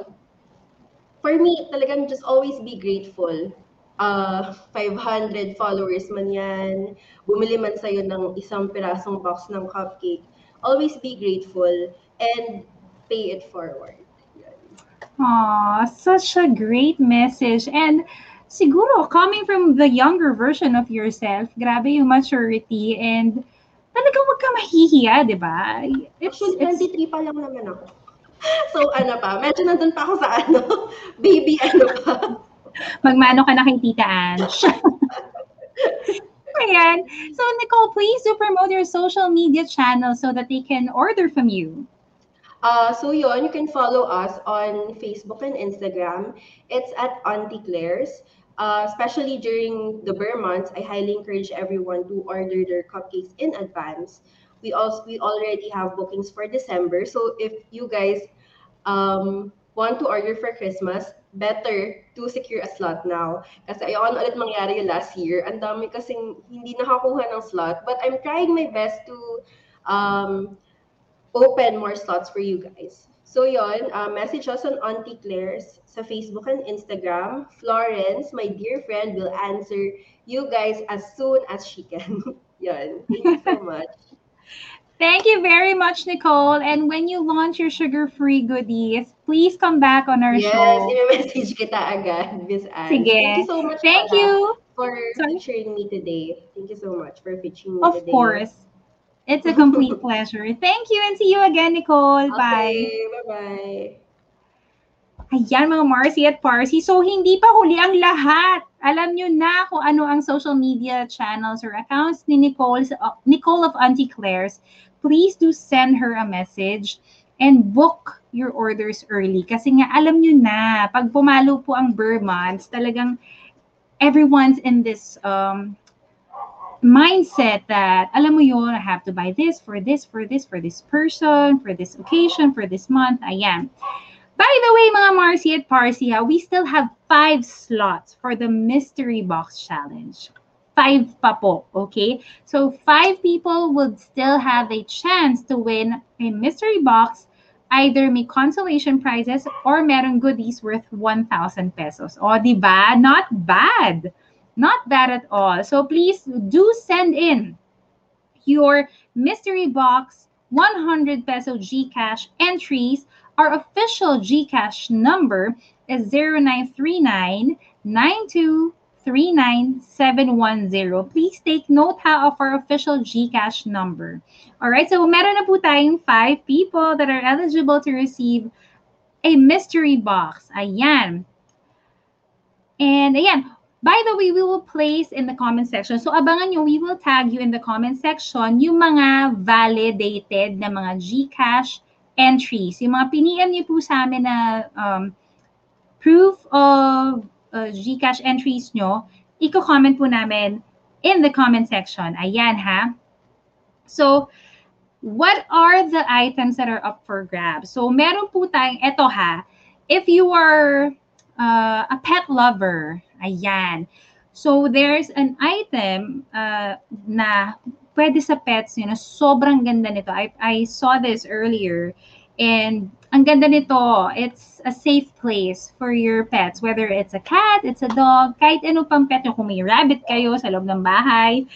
for me, talagang just always be grateful. Uh, 500 followers man yan, bumili man sa'yo ng isang pirasong box ng cupcake, always be grateful and pay it forward. Aw, such a great message. And siguro, coming from the younger version of yourself, grabe yung maturity and talagang wag ka mahihiya, di ba? Actually, 23 pa lang naman ako. So, ano pa, medyo nandun pa ako sa ano, baby ano pa. Magmano ka na kay Tita Ange. Ayan. So, Nicole, please do promote your social media channel so that they can order from you. Uh, so yun, you can follow us on Facebook and Instagram. It's at Auntie Claire's. Uh, especially during the bear months, I highly encourage everyone to order their cupcakes in advance. We also we already have bookings for December. So if you guys um, want to order for Christmas, better to secure a slot now. Kasi ayoko na ulit mangyari yung last year. Ang dami kasing hindi nakakuha ng slot. But I'm trying my best to um, open more slots for you guys. So yon, uh, message us on Auntie Claire's sa Facebook and Instagram. Florence, my dear friend, will answer you guys as soon as she can. yon. Thank you so much. Thank you very much, Nicole. And when you launch your sugar-free goodies, please come back on our yes, show. Yes, message kita agad, Miss Anne. Sige. Thank you so much Thank you. for Sorry? featuring me today. Thank you so much for featuring me Of today. course. It's a complete pleasure. Thank you and see you again, Nicole. Bye. Bye-bye. Ayan mga Marcy at Parsi. So hindi pa huli ang lahat. Alam nyo na kung ano ang social media channels or accounts ni Nicole, uh, Nicole of Auntie Claire's. Please do send her a message and book your orders early. Kasi nga alam nyo na, pag pumalo po ang Burr months, talagang everyone's in this um, mindset that, alam mo yun, I have to buy this, for this, for this, for this person, for this occasion, for this month. Ayan. By the way, mga Marcy at Parsi, ha, we still have five slots for the Mystery Box Challenge. Five po, okay? So five people would still have a chance to win a mystery box. Either may consolation prizes or meron goodies worth 1,000 pesos. O, di ba? Not bad. Not bad at all. So please do send in your mystery box 100 peso GCash entries our official GCash number is 0939 710 Please take note ha of our official GCash number. All right, so meron na po tayong five people that are eligible to receive a mystery box. Ayan. And ayan, by the way, we will place in the comment section. So abangan nyo, we will tag you in the comment section yung mga validated na mga GCash entries. Yung mga piniem niyo po sa amin na um, proof of uh, Gcash entries nyo, i-comment po namin in the comment section. Ayan ha. So, what are the items that are up for grabs? So, meron po tayong, eto ha, if you are uh, a pet lover, ayan. So, there's an item uh, na pwede sa pets yun, na sobrang ganda nito. I, I saw this earlier and ang ganda nito, it's a safe place for your pets. Whether it's a cat, it's a dog, kahit ano pang pet nyo, kung may rabbit kayo sa loob ng bahay,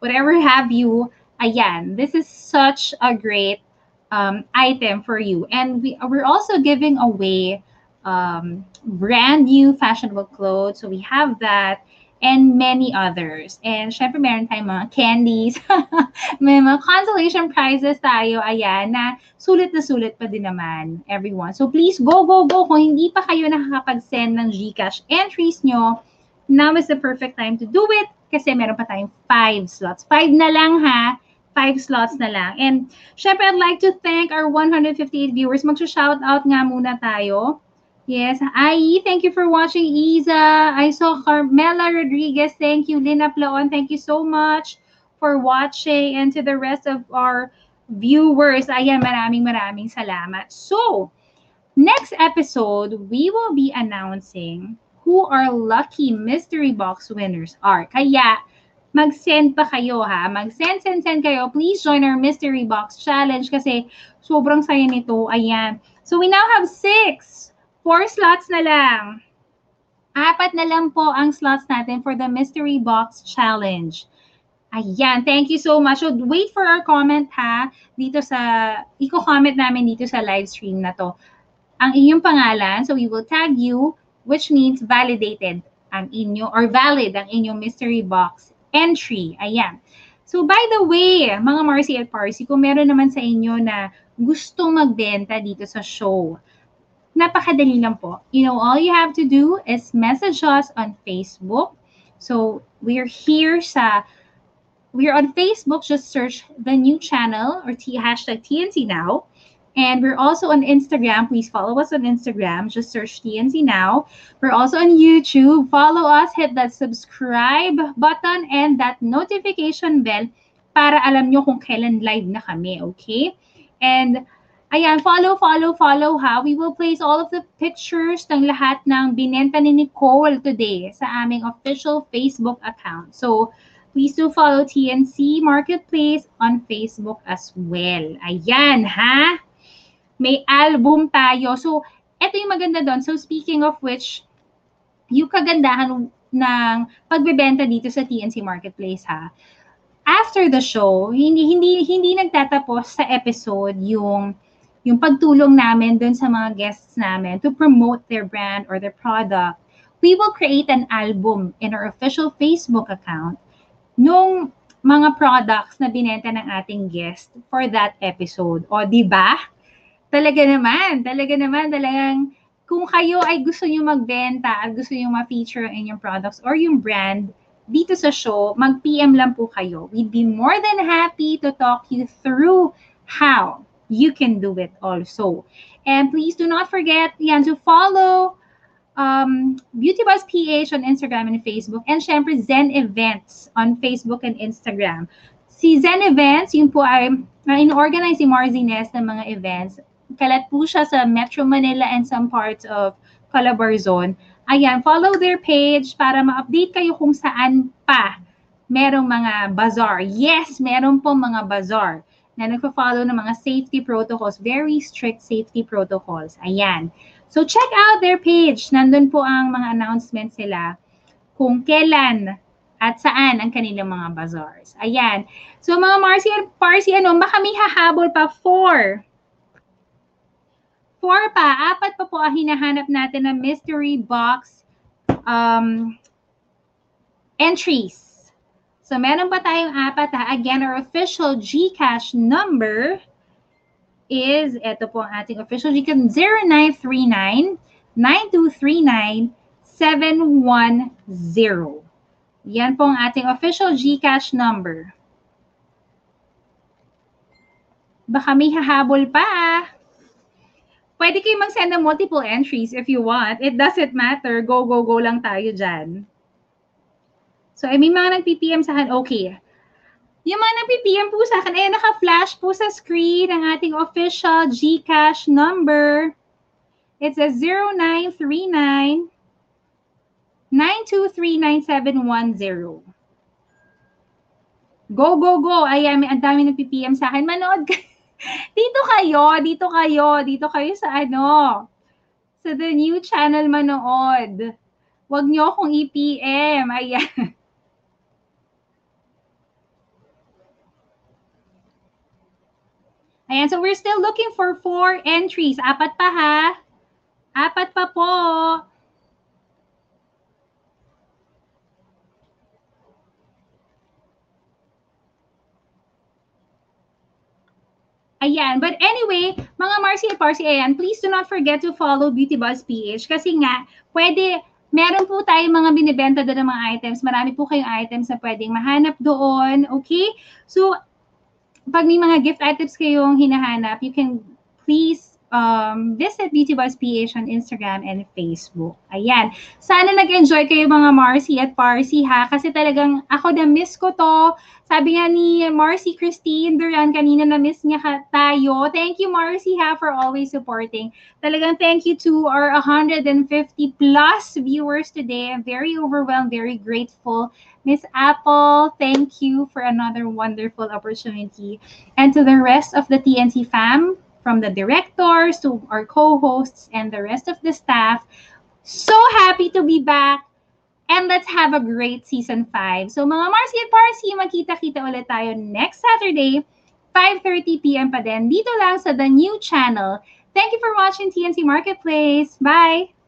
whatever have you, ayan, this is such a great um, item for you. And we, we're also giving away um, brand new fashionable clothes. So we have that and many others. And syempre meron tayong mga candies. May mga consolation prizes tayo, ayan, na sulit na sulit pa din naman, everyone. So please, go, go, go. Kung hindi pa kayo nakakapag-send ng Gcash entries nyo, now is the perfect time to do it kasi meron pa tayong five slots. Five na lang ha. Five slots na lang. And syempre, I'd like to thank our 158 viewers. Mag-shout out nga muna tayo. Yes. Ai, thank you for watching, Isa. I saw Carmela Rodriguez. Thank you. Lina Plaon, thank you so much for watching. And to the rest of our viewers, ayan, maraming maraming salamat. So, next episode, we will be announcing who our lucky mystery box winners are. Kaya, mag-send pa kayo ha. Mag-send, send, send kayo. Please join our mystery box challenge kasi sobrang saya nito. Ayan. So, we now have six Four slots na lang. Apat na lang po ang slots natin for the Mystery Box Challenge. Ayan, thank you so much. So wait for our comment ha, dito sa, i-comment namin dito sa live stream na to. Ang inyong pangalan, so we will tag you, which means validated ang inyo, or valid ang inyong mystery box entry. Ayan. So by the way, mga Marcy at Parsi, kung meron naman sa inyo na gustong magbenta dito sa show, napakadali lang po. You know, all you have to do is message us on Facebook. So, we're here sa, we're on Facebook, just search the new channel or T, hashtag TNC Now. And we're also on Instagram. Please follow us on Instagram. Just search TNC Now. We're also on YouTube. Follow us, hit that subscribe button and that notification bell para alam nyo kung kailan live na kami, okay? And Ayan, follow, follow, follow ha. We will place all of the pictures ng lahat ng binenta ni Nicole today sa aming official Facebook account. So, please do follow TNC Marketplace on Facebook as well. Ayan ha. May album tayo. So, ito yung maganda doon. So, speaking of which, yung kagandahan ng pagbebenta dito sa TNC Marketplace ha. After the show, hindi hindi hindi nagtatapos sa episode yung yung pagtulong namin dun sa mga guests namin to promote their brand or their product, we will create an album in our official Facebook account nung mga products na binenta ng ating guest for that episode. O, di ba? Talaga naman, talaga naman, talagang kung kayo ay gusto nyo magbenta at gusto nyo ma-feature ang inyong products or yung brand dito sa show, mag-PM lang po kayo. We'd be more than happy to talk you through how you can do it also. And please do not forget yan, to follow um, Beauty Buzz PH on Instagram and Facebook. And syempre, Zen Events on Facebook and Instagram. Si Zen Events, yun po ay in-organize si Marzines ng mga events. Kalat po siya sa Metro Manila and some parts of Calabarzon. Ayan, follow their page para ma-update kayo kung saan pa merong mga bazaar. Yes, meron po mga bazaar na nagpo-follow ng mga safety protocols, very strict safety protocols. Ayan. So check out their page. Nandun po ang mga announcements sila kung kailan at saan ang kanilang mga bazaars. Ayan. So mga Marcy Parsi, ano, baka may hahabol pa four. Four pa. Apat pa po ang hinahanap natin na mystery box um, entries. So, meron pa tayong apat ha. Again, our official GCash number is, ito po ang ating official GCash, 0939 9239 710. Yan po ang ating official GCash number. Baka may hahabol pa. Pwede kayo mag-send ng multiple entries if you want. It doesn't matter. Go, go, go lang tayo dyan. So, ay may mga nag-PPM sa akin, okay. Yung mga nag-PM po sa akin, ayan, naka-flash po sa screen ang ating official GCash number. It's a 0939 9239710. Go, go, go. Ayan, may ang dami ng PPM sa akin. Manood ka. dito kayo, dito kayo, dito kayo sa ano, sa the new channel manood. Huwag nyo akong EPM. Ayan. Ayan, so we're still looking for four entries. Apat pa ha. Apat pa po. Ayan. But anyway, mga Marcy at Parsi, ayan, please do not forget to follow Beauty Buzz PH kasi nga, pwede, meron po tayong mga binibenta doon ng mga items. Marami po kayong items na pwedeng mahanap doon. Okay? So, pag may mga gift items kayong hinahanap, you can please um, visit Beauty Buzz PH on Instagram and Facebook. Ayan. Sana nag-enjoy kayo mga Marcy at Parsi ha. Kasi talagang ako na-miss ko to. Sabi nga ni Marcy Christine Duran kanina na-miss niya ka tayo. Thank you Marcy ha for always supporting. Talagang thank you to our 150 plus viewers today. I'm very overwhelmed, very grateful. Miss Apple, thank you for another wonderful opportunity. And to the rest of the TNC fam, from the directors to our co-hosts and the rest of the staff. So happy to be back. And let's have a great season 5. So mga Marcy at Parsi, magkita-kita ulit tayo next Saturday, 5.30pm pa din, dito lang sa The New Channel. Thank you for watching TNC Marketplace. Bye!